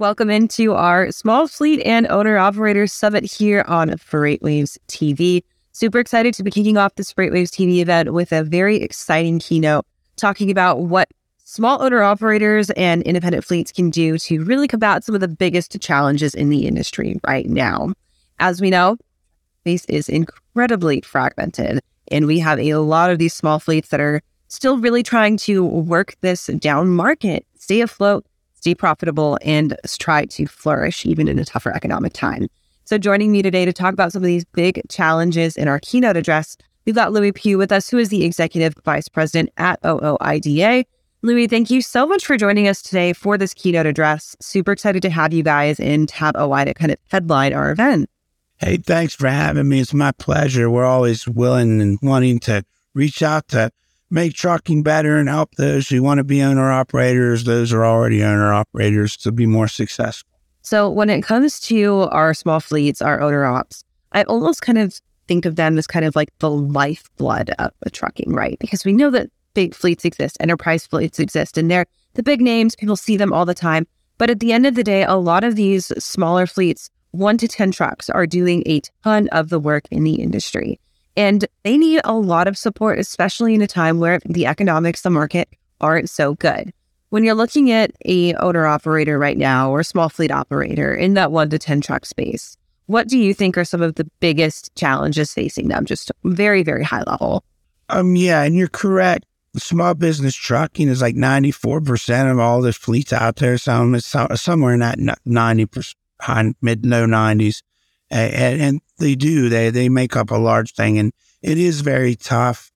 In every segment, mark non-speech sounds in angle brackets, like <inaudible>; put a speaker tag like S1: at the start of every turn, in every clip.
S1: Welcome into our small fleet and owner operators summit here on FreightWaves TV. Super excited to be kicking off this FreightWaves TV event with a very exciting keynote talking about what small owner operators and independent fleets can do to really combat some of the biggest challenges in the industry right now. As we know, space is incredibly fragmented, and we have a lot of these small fleets that are still really trying to work this down market, stay afloat, stay profitable, and try to flourish even in a tougher economic time. So, joining me today to talk about some of these big challenges in our keynote address, we've got Lewie Pugh with us, who is the Executive Vice President at OOIDA. Louis, thank you so much for joining us today for this keynote address. Super excited to have you guys and Tab OI to kind of headline our event.
S2: Hey, thanks for having me. It's my pleasure. We're always willing and wanting to reach out to make trucking better and help those who want to be owner operators, those are already owner operators to be more successful.
S1: So when it comes to our small fleets, our owner ops, I almost kind of think of them as kind of like the lifeblood of the trucking, right? Because we know that big fleets exist, enterprise fleets exist, and they're the big names, people see them all the time. But at the end of the day, a lot of these smaller fleets, one to 10 trucks, are doing a ton of the work in the industry. And they need a lot of support, especially in a time where the economics, the market aren't so good. When you're looking at a owner operator right now or small fleet operator in that one to 10 truck space, what do you think are some of the biggest challenges facing them? Just very, very high level.
S2: Um, yeah, and you're correct. Small business trucking is like 94% of all the fleets out there. Some somewhere in that 90%, high, mid, low 90s. And, and they do. They they make up a large thing, and it is very tough.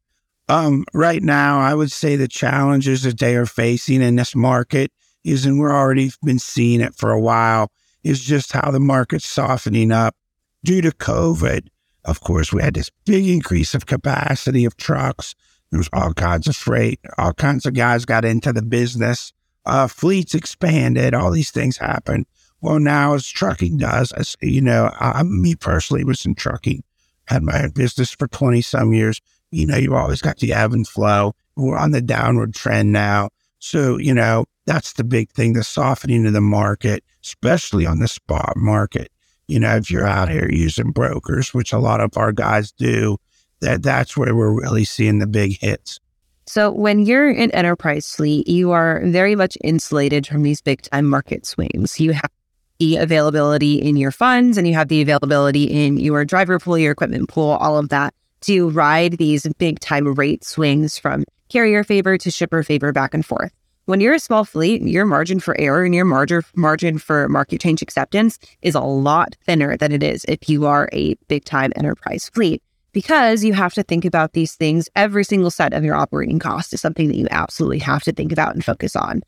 S2: Um, right now, I would say the challenges that they are facing in this market is, and we're already been seeing it for a while, is just how the market's softening up due to COVID. Of course, we had this big increase of capacity of trucks. There was all kinds of freight. All kinds of guys got into the business. Uh, fleets expanded. All these things happened. Well, now as trucking does, as you know, I, me personally was in trucking, had my own business for 20 some years. You know, you always got the ebb and flow. We're on the downward trend now. So, you know, that's the big thing, the softening of the market, especially on the spot market. You know, if you're out here using brokers, which a lot of our guys do, that that's where we're really seeing the big hits.
S1: So when you're an enterprise fleet, you are very much insulated from these big time market swings. You have the availability in your funds and you have the availability in your driver pool, your equipment pool, all of that to ride these big time rate swings from carrier favor to shipper favor back and forth. When you're a small fleet, your margin for error and your margin margin for market change acceptance is a lot thinner than it is if you are a big time enterprise fleet because you have to think about these things. Every single set of your operating cost is something that you absolutely have to think about and focus on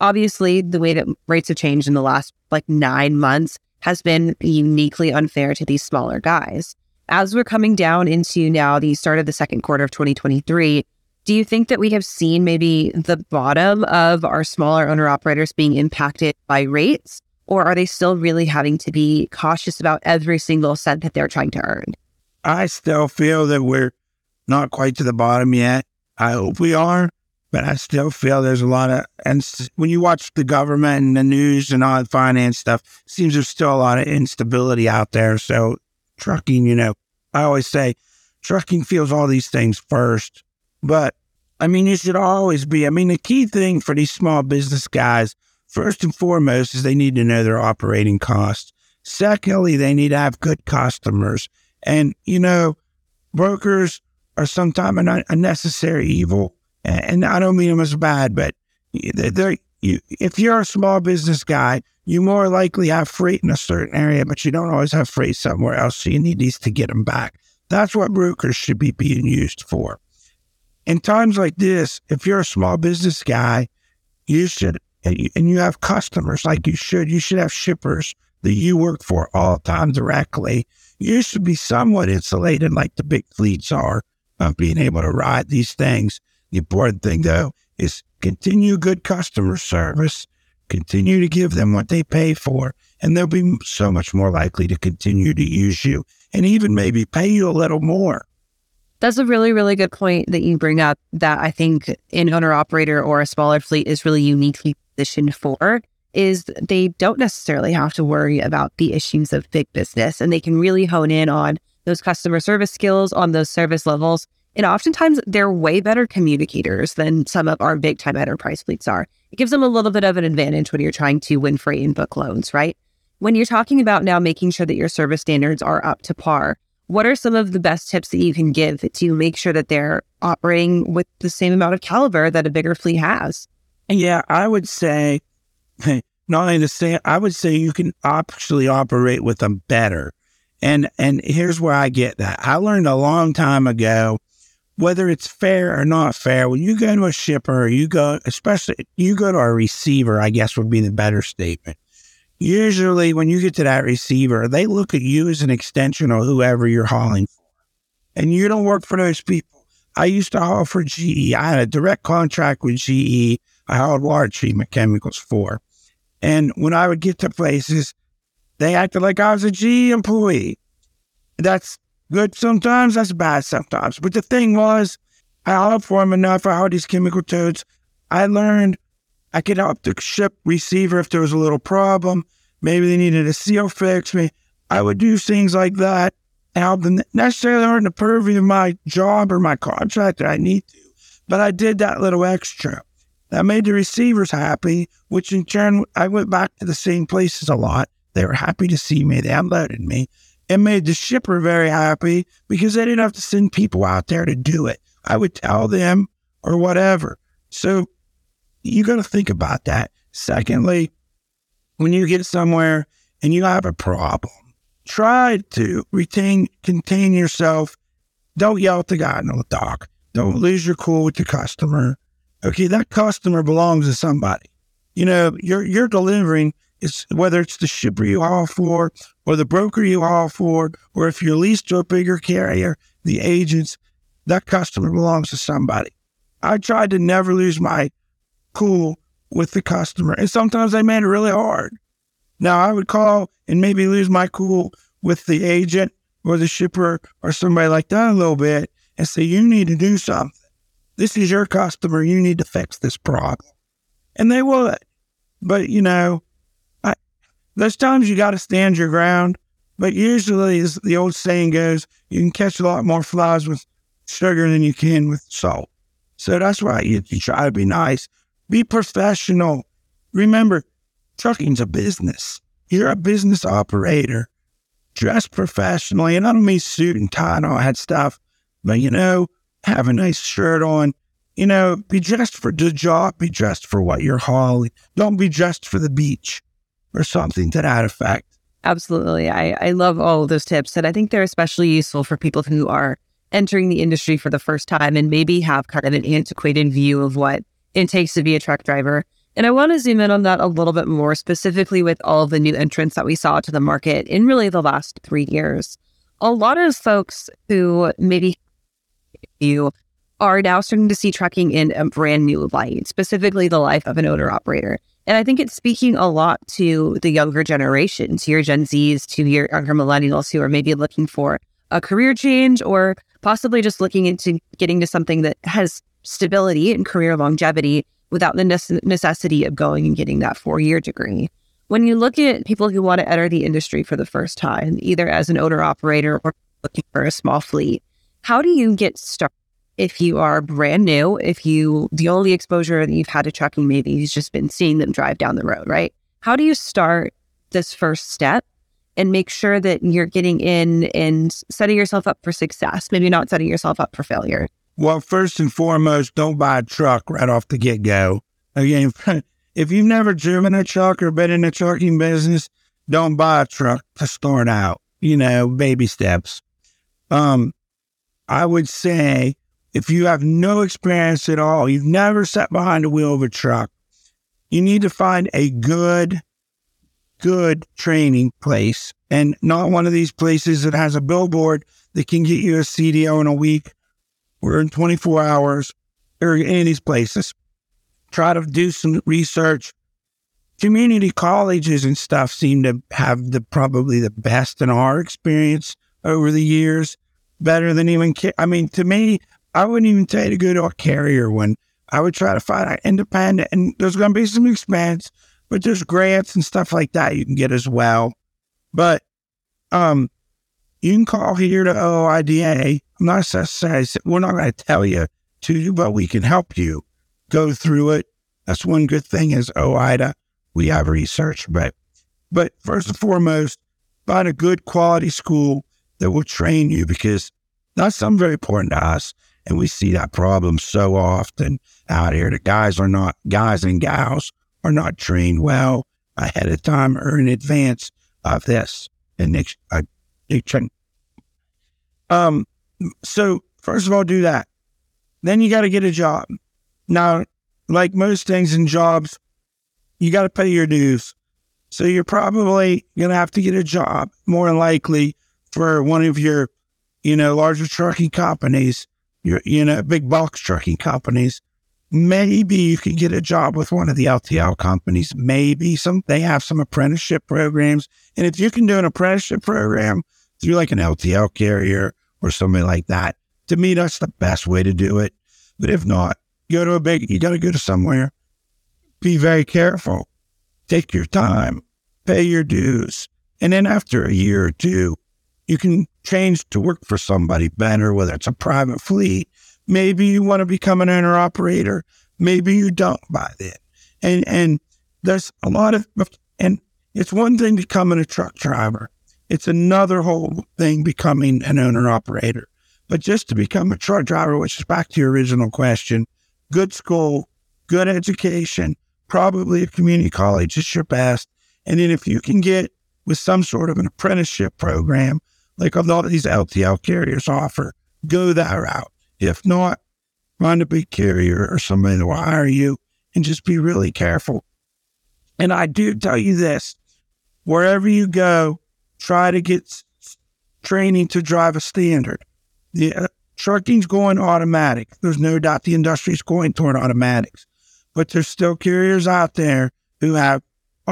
S1: obviously the way that rates have changed in the last like nine months has been uniquely unfair to these smaller guys. As we're coming down into now the start of the second quarter of 2023, do you think that we have seen maybe the bottom of our smaller owner operators being impacted by rates? Or are they still really having to be cautious about every single cent that they're trying to earn?
S2: I still feel that we're not quite to the bottom yet. I hope we are but I still feel there's a lot of, and when you watch the government and the news and all the finance stuff, seems there's still a lot of instability out there. So trucking, you know, I always say trucking feels all these things first, but I mean, you should always be. I mean, the key thing for these small business guys, first and foremost, is they need to know their operating costs. Secondly, they need to have good customers. And, you know, brokers are sometimes a, a necessary evil and I don't mean them as bad, but they're, you, if you're a small business guy, you more likely have freight in a certain area, but you don't always have freight somewhere else. So you need these to get them back. That's what brokers should be being used for. In times like this, if you're a small business guy, you should, and you have customers like you should, you should have shippers that you work for all the time directly. You should be somewhat insulated like the big fleets are of being able to ride these things. The important thing, though, is continue good customer service, continue to give them what they pay for, and they'll be so much more likely to continue to use you and even maybe pay you a little more.
S1: That's a really, really good point that you bring up that I think an owner operator or a smaller fleet is really uniquely positioned for is they don't necessarily have to worry about the issues of big business and they can really hone in on those customer service skills, on those service levels. And oftentimes they're way better communicators than some of our big time enterprise fleets are. It gives them a little bit of an advantage when you're trying to win freight and book loans, right? When you're talking about now making sure that your service standards are up to par, what are some of the best tips that you can give to make sure that they're operating with the same amount of caliber that a bigger fleet has?
S2: Yeah, I would say not only the same, I would say you can actually operate with them better. And and here's where I get that. I learned a long time ago, whether it's fair or not fair, when you go to a shipper, you go, especially you go to a receiver, I guess would be the better statement usually when you get to that receiver, they look at you as an extension of whoever you're hauling for. And you don't work for those people. I used to haul for GE. I had a direct contract with GE. I hauled water treatment chemicals for. And when I would get to places, they acted like I was a GE employee. That's good sometimes, that's bad sometimes. But the thing was, I for them enough. I hauled these chemical toads. I learned I could help the ship receiver if there was a little problem. Maybe they needed a seal fix. Me, I would do things like that. Help them necessarily aren't the purview of my job or my contract that I need to, but I did that little extra. That made the receivers happy, which in turn I went back to the same places a lot. They were happy to see me. They unloaded me. It made the shipper very happy because they didn't have to send people out there to do it. I would tell them or whatever. So you got to think about that. Secondly, when you get somewhere and you have a problem, try to retain, contain yourself. Don't yell at the guy in the dock. Don't lose your cool with the customer. Okay, that customer belongs to somebody. You know, you're you're delivering. It's whether it's the shipper you haul for, or the broker you haul for, or if you're leased to a bigger carrier, the agents. That customer belongs to somebody. I tried to never lose my cool with the customer. And sometimes they made it really hard. Now I would call and maybe lose my cool with the agent or the shipper or somebody like that a little bit and say, you need to do something. This is your customer. You need to fix this problem. And they would. But, you know, I, there's times you got to stand your ground. But usually, as the old saying goes, you can catch a lot more flies with sugar than you can with salt. So that's why you, you try to be nice. Be professional. Remember, trucking's a business. You're a business operator. Dress professionally. And I don't mean suit and tie and all that stuff, but you know, have a nice shirt on. You know, be dressed for the job, be dressed for what you're hauling. Don't be dressed for the beach or something to that effect.
S1: Absolutely. I, I love all of those tips. And I think they're especially useful for people who are entering the industry for the first time and maybe have kind of an antiquated view of what it takes to be a truck driver. And I want to zoom in on that a little bit more, specifically with all of the new entrants that we saw to the market in really the last three years. A lot of folks who maybe you are now starting to see trucking in a brand new light, specifically the life of an owner operator. And I think it's speaking a lot to the younger generation, to your Gen Zs, to your younger millennials who are maybe looking for a career change or possibly just looking into getting to something that has stability and career longevity without the necessity of going and getting that four year degree. When you look at people who want to enter the industry for the first time, either as an owner operator or looking for a small fleet, how do you get started? If you are brand new, if you, the only exposure that you've had to trucking maybe has just been seeing them drive down the road, right? How do you start this first step and make sure that you're getting in and setting yourself up for success, maybe not setting yourself up for failure?
S2: Well, first and foremost, don't buy a truck right off the get go. Again, <laughs> if you've never driven a truck or been in the trucking business, don't buy a truck to start out. You know, baby steps. Um, I would say if you have no experience at all, you've never sat behind the wheel of a truck, you need to find a good, good training place and not one of these places that has a billboard that can get you a CDL in a week we're in 24 hours or any of these places. Try to do some research. Community colleges and stuff seem to have the probably the best in our experience over the years, better than even. I mean, to me, I wouldn't even tell you to go to a carrier one. I would try to find an independent, and there's going to be some expense, but there's grants and stuff like that you can get as well. But um, you can call here to OOIDA. I'm not necessarily, we're not going to tell you to but we can help you go through it. That's one good thing is OOIDA. We have research, but but first and foremost, find a good quality school that will train you because that's something very important to us. And we see that problem so often out here. The guys are not, guys and gals are not trained well ahead of time or in advance of this addiction. Um, so first of all, do that. Then you got to get a job. Now, like most things in jobs, you got to pay your dues. So you're probably going to have to get a job, more likely for one of your, you know, larger trucking companies, your, you know, big box trucking companies. Maybe you can get a job with one of the LTL companies. Maybe some, they have some apprenticeship programs. And if you can do an apprenticeship program through like an LTL carrier or something like that, to me, that's the best way to do it. But if not, go to a big, you got to go to somewhere. Be very careful. Take your time, pay your dues. And then after a year or two, you can change to work for somebody better, whether it's a private fleet. Maybe you want to become an owner operator. Maybe you don't by then. And, and there's a lot of, and it's one thing becoming a truck driver. It's another whole thing becoming an owner operator. But just to become a truck driver, which is back to your original question, good school, good education, probably a community college is your best. And then if you can get with some sort of an apprenticeship program, like a lot of these LTL carriers offer, go that route. If not, find a big carrier or somebody that will hire you and just be really careful. And I do tell you this wherever you go, try to get training to drive a standard. The uh, trucking's going automatic. There's no doubt the industry's going toward automatics, but there's still carriers out there who have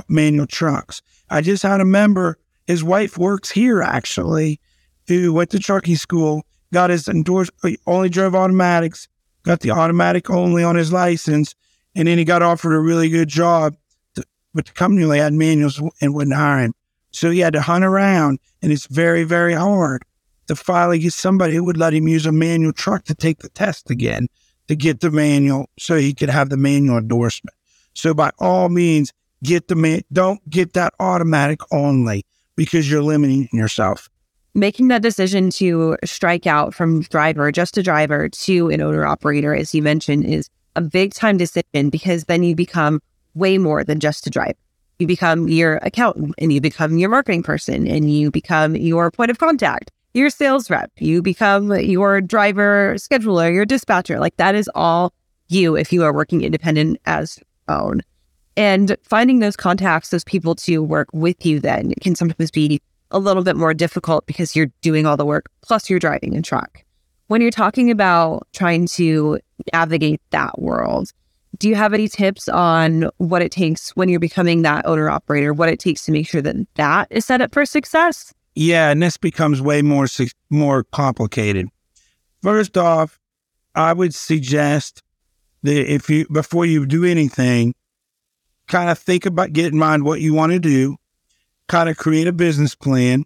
S2: manual trucks. I just had a member his wife works here actually, who went to trucking school, got his endorsed, uh, only drove automatics, got the automatic only on his license, and then he got offered a really good job, to, but the company only had manuals and wouldn't hire him. So he had to hunt around, and it's very, very hard to finally get somebody who would let him use a manual truck to take the test again to get the manual so he could have the manual endorsement. So by all means, get the man, don't get that automatic only because you're limiting yourself.
S1: Making that decision to strike out from driver, just a driver, to an owner operator, as you mentioned, is a big time decision because then you become way more than just a driver. You become your accountant and you become your marketing person and you become your point of contact, your sales rep, you become your driver scheduler, your dispatcher. Like that is all you if you are working independent as own. And finding those contacts, those people to work with you then can sometimes be a little bit more difficult because you're doing all the work, plus you're driving a truck. When you're talking about trying to navigate that world, do you have any tips on what it takes when you're becoming that owner operator, what it takes to make sure that that is set up for success?
S2: Yeah, and this becomes way more more complicated. First off, I would suggest that if you before you do anything, kind of think about, get in mind what you want to do, kind of create a business plan.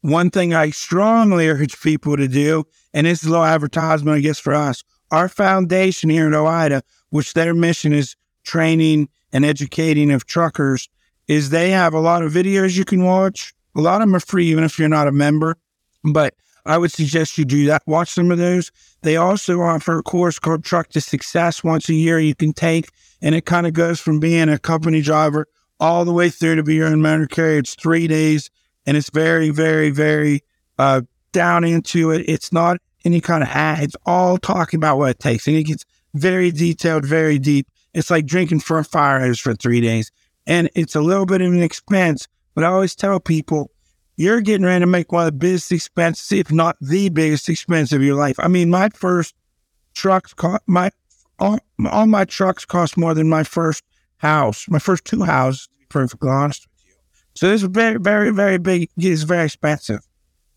S2: One thing I strongly urge people to do, and this is a little advertisement, I guess, for us, our foundation here in OOIDA, which their mission is training and educating of truckers, is they have a lot of videos you can watch. A lot of them are free, even if you're not a member. But I would suggest you do that. Watch some of those. They also offer a course called Truck to Success once a year you can take and it kind of goes from being a company driver all the way through to be your own motor carrier. It's three days and it's very, very, very uh, down into it. It's not any kind of ad. It's all talking about what it takes. And it gets very detailed, very deep. It's like drinking from a fire hose for three days. And it's a little bit of an expense, but I always tell people, you're getting ready to make one of the biggest expenses, if not the biggest expense of your life. I mean, my first trucks, cost my all, all my trucks cost more than my first house, my first two houses, to be perfectly honest with you. So this is very, very, very big. It's very expensive.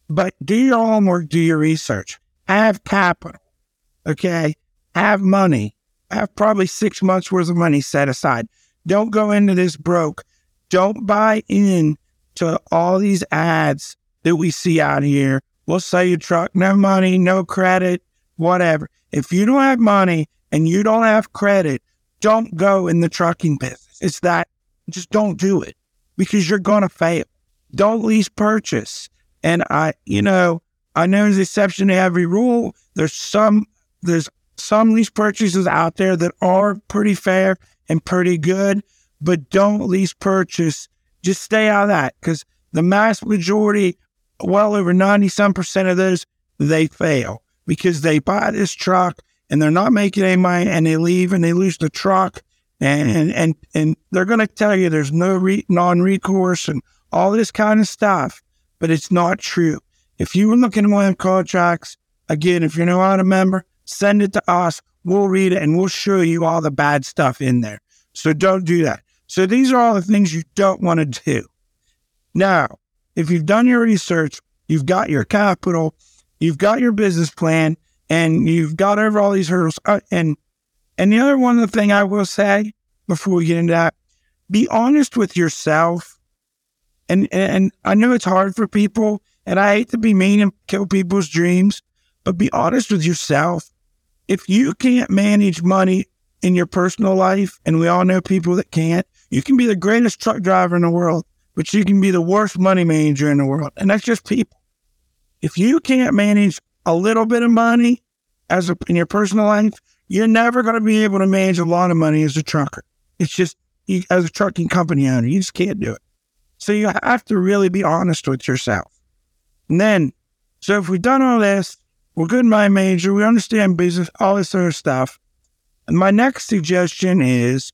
S2: But do your homework, do your research, have capital, okay? Have money, have probably six months worth of money set aside. Don't go into this broke. Don't buy in to all these ads that we see out here. We'll sell you truck, no money, no credit, whatever. If you don't have money and you don't have credit, don't go in the trucking business. It's that, just don't do it because you're going to fail. Don't lease purchase. And I, you know, I know there's exception to every rule. There's some, there's some lease purchases out there that are pretty fair and pretty good, but don't lease purchase. Just stay out of that because the mass majority, well over 90 some percent of those, they fail because they buy this truck and they're not making any money and they leave and they lose the truck and and and they're going to tell you there's no re- non-recourse and all this kind of stuff, but it's not true. If you were looking at one of contracts, again, if you're not a member, send it to us. We'll read it and we'll show you all the bad stuff in there. So don't do that. So these are all the things you don't want to do. Now, if you've done your research, you've got your capital, you've got your business plan, and you've got over all these hurdles. Uh, and and the other one, the thing I will say before we get into that, be honest with yourself. And and I know it's hard for people, and I hate to be mean and kill people's dreams, but be honest with yourself. If you can't manage money in your personal life, and we all know people that can't, you can be the greatest truck driver in the world, but you can be the worst money manager in the world. And that's just people. If you can't manage a little bit of money as a, in your personal life, you're never going to be able to manage a lot of money as a trucker. It's just, you, as a trucking company owner, you just can't do it. So you have to really be honest with yourself. And then, so if we've done all this, we're good my major, we understand business, all this sort of stuff. And my next suggestion is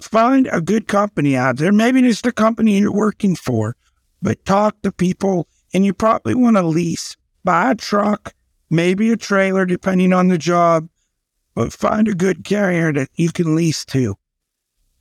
S2: find a good company out there. Maybe it's the company you're working for, but talk to people and you probably want to lease, buy a truck, maybe a trailer, depending on the job, but find a good carrier that you can lease to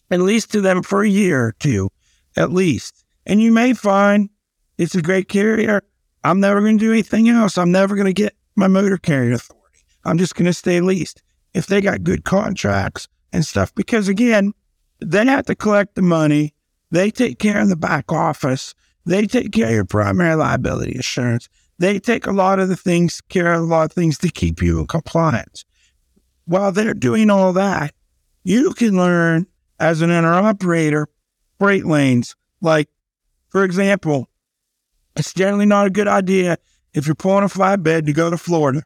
S2: and lease to them for a year or two at least. And you may find it's a great carrier. I'm never going to do anything else. I'm never going to get my motor carrier authority. I'm just going to stay leased if they got good contracts and stuff. Because again, they have to collect the money. They take care of the back office. They take care of your primary liability insurance. They take a lot of the things, care of a lot of things to keep you in compliance while they're doing all that, you can learn as an owner operator freight lanes. Like, for example, it's generally not a good idea if you're pulling a flatbed to go to Florida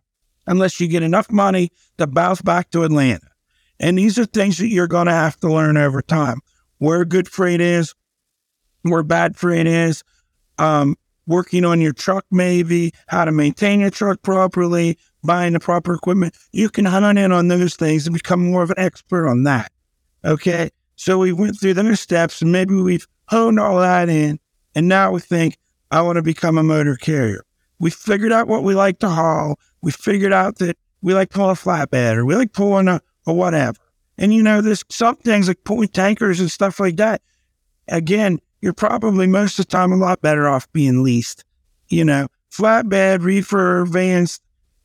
S2: unless you get enough money to bounce back to Atlanta. And these are things that you're going to have to learn over time where good freight is, where bad freight is, um, working on your truck, maybe how to maintain your truck properly, buying the proper equipment, you can hone in on those things and become more of an expert on that. Okay. So we went through those steps and maybe we've honed all that in. And now we think, I want to become a motor carrier. We figured out what we like to haul. We figured out that we like pulling a flatbed or we like pulling a, a whatever. And you know, there's some things like point tankers and stuff like that. Again, you're probably most of the time a lot better off being leased. You know, flatbed, reefer, vans,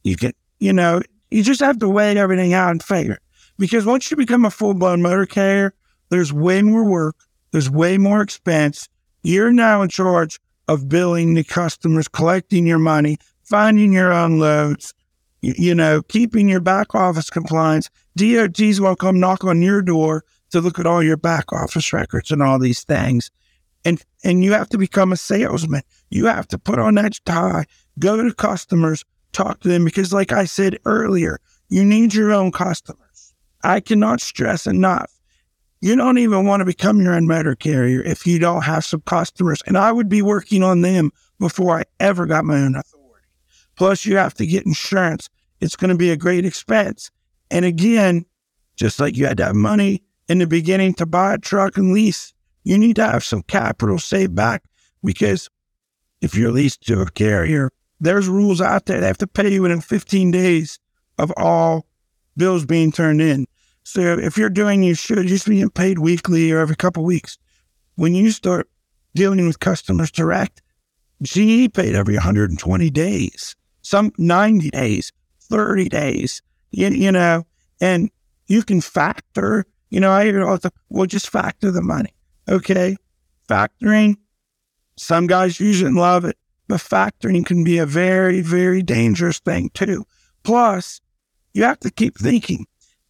S2: you can, you know, you just have to weigh everything out and figure. Because once you become a full blown motor carrier, there's way more work, there's way more expense. You're now in charge of billing the customers, collecting your money, finding your own loads, you, you know, keeping your back office compliance. DOTs will come knock on your door to look at all your back office records and all these things. And and you have to become a salesman. You have to put on that tie, go to customers, talk to them because, like I said earlier, you need your own customers. I cannot stress enough. You don't even want to become your own motor carrier if you don't have some customers. And I would be working on them before I ever got my own authority. Plus, you have to get insurance. It's going to be a great expense. And again, just like you had to have money in the beginning to buy a truck and lease, you need to have some capital saved back because if you're leased to a carrier, there's rules out there. They have to pay you within 15 days of all bills being turned in. So if you're doing, you should just be paid weekly or every couple weeks. When you start dealing with customers direct, GE paid every 120 days, some 90 days, 30 days, you, you know, and you can factor, You know, I hear all the well, just factor the money. Okay. Factoring, some guys use it and love it, but factoring can be a very, very dangerous thing too. Plus, you have to keep thinking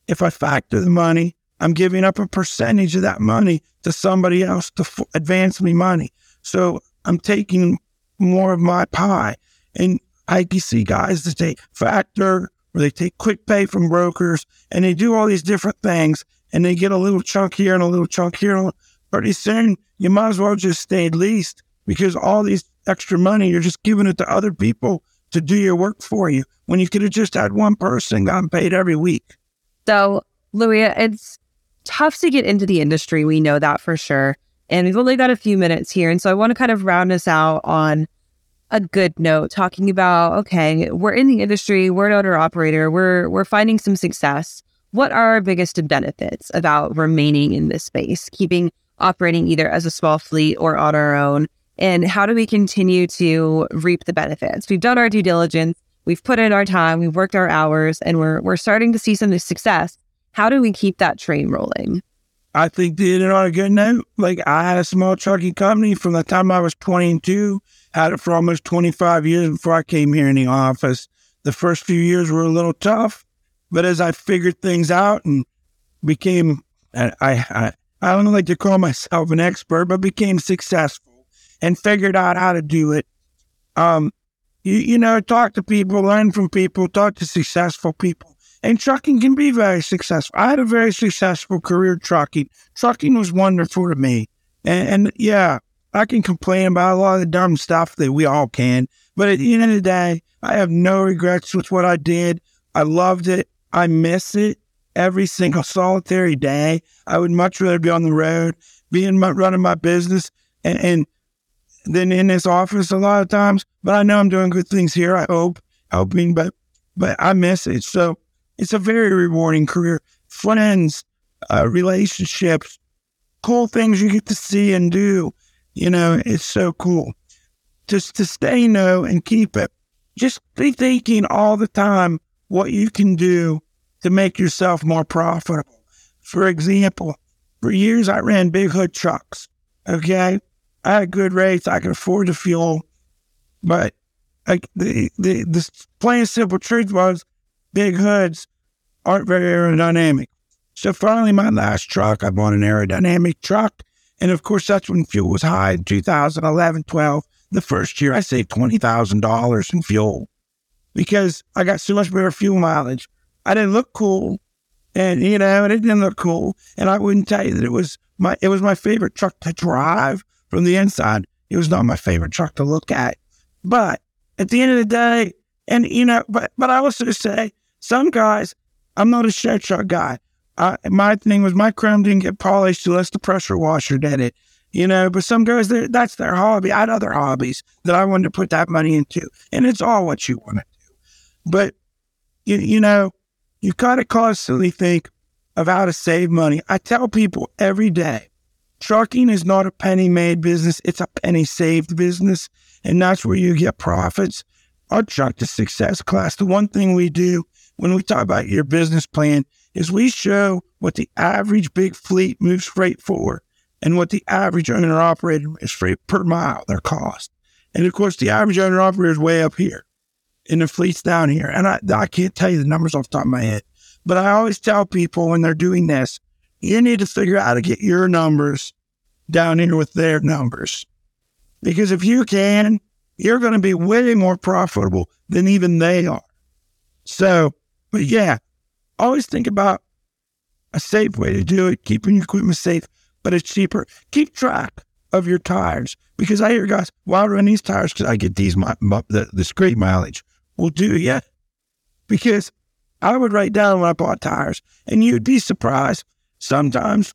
S2: if I factor the money, I'm giving up a percentage of that money to somebody else to f- advance me money. So I'm taking more of my pie. And I can see guys that take factor or they take quick pay from brokers and they do all these different things and they get a little chunk here and a little chunk here. Pretty soon, you might as well just stay leased because all these extra money, you're just giving it to other people to do your work for you when you could have just had one person gotten paid every week.
S1: So, Lewie, it's tough to get into the industry. We know that for sure. And we've only got a few minutes here. And so I want to kind of round us out on a good note, talking about, okay, we're in the industry, we're an owner operator, we're we're finding some success. What are our biggest benefits about remaining in this space, keeping operating either as a small fleet or on our own? And how do we continue to reap the benefits? We've done our due diligence, we've put in our time, we've worked our hours, and we're we're starting to see some success. How do we keep that train rolling?
S2: I think did it on a good note. Like I had a small trucking company from the time I was 22, had it for almost 25 years before I came here in the office. The first few years were a little tough, but as I figured things out and became, I, I, I don't like to call myself an expert, but became successful and figured out how to do it. Um, you, you know, talk to people, learn from people, talk to successful people and trucking can be very successful. I had a very successful career trucking. Trucking was wonderful to me. And, and, yeah, I can complain about a lot of the dumb stuff that we all can. But at the end of the day, I have no regrets with what I did. I loved it. I miss it every single solitary day. I would much rather be on the road, being my, running my business, and, and than in this office a lot of times. But I know I'm doing good things here. I hope, helping, but but I miss it. So it's a very rewarding career. Friends, uh, relationships, cool things you get to see and do. You know, it's so cool. Just to stay no and keep it. Just be thinking all the time what you can do to make yourself more profitable. For example, for years I ran big hood trucks. Okay. I had good rates. I could afford the fuel. But like the, the, the plain and simple truth was big hoods aren't very aerodynamic. So finally, my last truck, I bought an aerodynamic truck. And of course, that's when fuel was high in 2011, 12. The first year, I saved $20,000 in fuel because I got so much better fuel mileage. I didn't look cool. And, you know, it didn't look cool. And I wouldn't tell you that it was my, it was my favorite truck to drive from the inside. It was not my favorite truck to look at. But at the end of the day, and, you know, but, but I also say some guys, I'm not a shed truck guy. I, my thing was my chrome didn't get polished unless the pressure washer did it. You know, but some guys, that's their hobby. I had other hobbies that I wanted to put that money into, and it's all what you want to do. But you, you know, you've got to constantly think of how to save money. I tell people every day, trucking is not a penny made business; it's a penny saved business, and that's where you get profits. Our truck to success class, the one thing we do when we talk about your business plan is we show what the average big fleet moves freight for and what the average owner operator moves freight per mile, their cost. And of course, the average owner operator is way up here and the fleet's down here. And I, I can't tell you the numbers off the top of my head, but I always tell people when they're doing this, you need to figure out how to get your numbers down here with their numbers. Because if you can, you're going to be way more profitable than even they are. So but yeah, always think about a safe way to do it, keeping your equipment safe, but it's cheaper. Keep track of your tires because I hear guys, I run these tires because I get these, my, my, the, the straight mileage. Well, do you? Because I would write down when I bought tires and you'd be surprised. Sometimes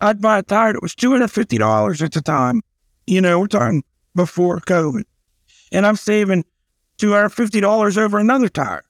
S2: I'd buy a tire that was $250 at the time. You know, we're talking before COVID. And I'm saving $250 over another tire.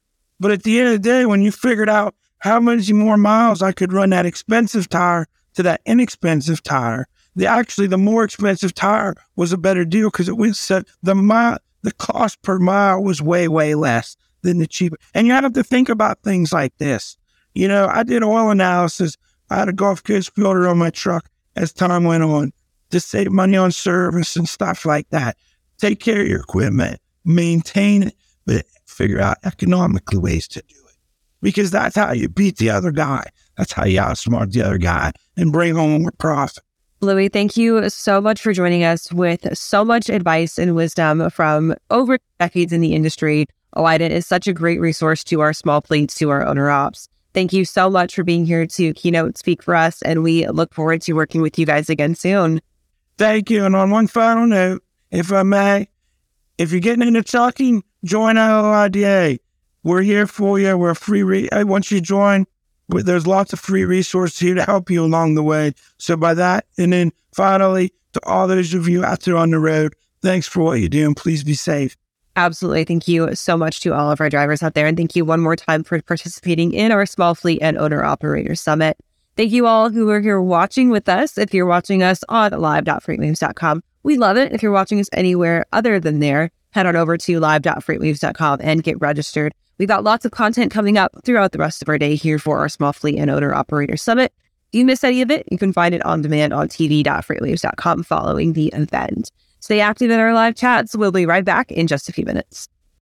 S2: But at the end of the day, when you figured out how many more miles I could run that expensive tire to that inexpensive tire, the actually the more expensive tire was a better deal because it was set the mile the cost per mile was way way less than the cheaper. And you have to think about things like this. You know, I did oil analysis. I had a Gulf Coast filter on my truck as time went on to save money on service and stuff like that. Take care of your equipment, maintain it, but figure out economically ways to do it. Because that's how you beat the other guy. That's how you outsmart the other guy and bring home more profit.
S1: Lewie, thank you so much for joining us with so much advice and wisdom from over decades in the industry. OOIDA is such a great resource to our small fleets, to our owner ops. Thank you so much for being here to keynote speak for us, and we look forward to working with you guys again soon.
S2: Thank you. And on one final note, if I may, if you're getting into trucking, join OOIDA. We're here for you. We're free. Re- once you join, there's lots of free resources here to help you along the way. So by that, and then finally, to all those of you out there on the road, thanks for what you do and please be safe.
S1: Absolutely. Thank you so much to all of our drivers out there. And thank you one more time for participating in our Small Fleet and Owner Operator Summit. Thank you all who are here watching with us. If you're watching us on live.freightwaves.com, we love it. If you're watching us anywhere other than there, head on over to live.freightwaves.com and get registered. We've got lots of content coming up throughout the rest of our day here for our Small Fleet and Owner Operator Summit. If you miss any of it, you can find it on demand on tv.freightwaves.com following the event. Stay active in our live chats. We'll be right back in just a few minutes.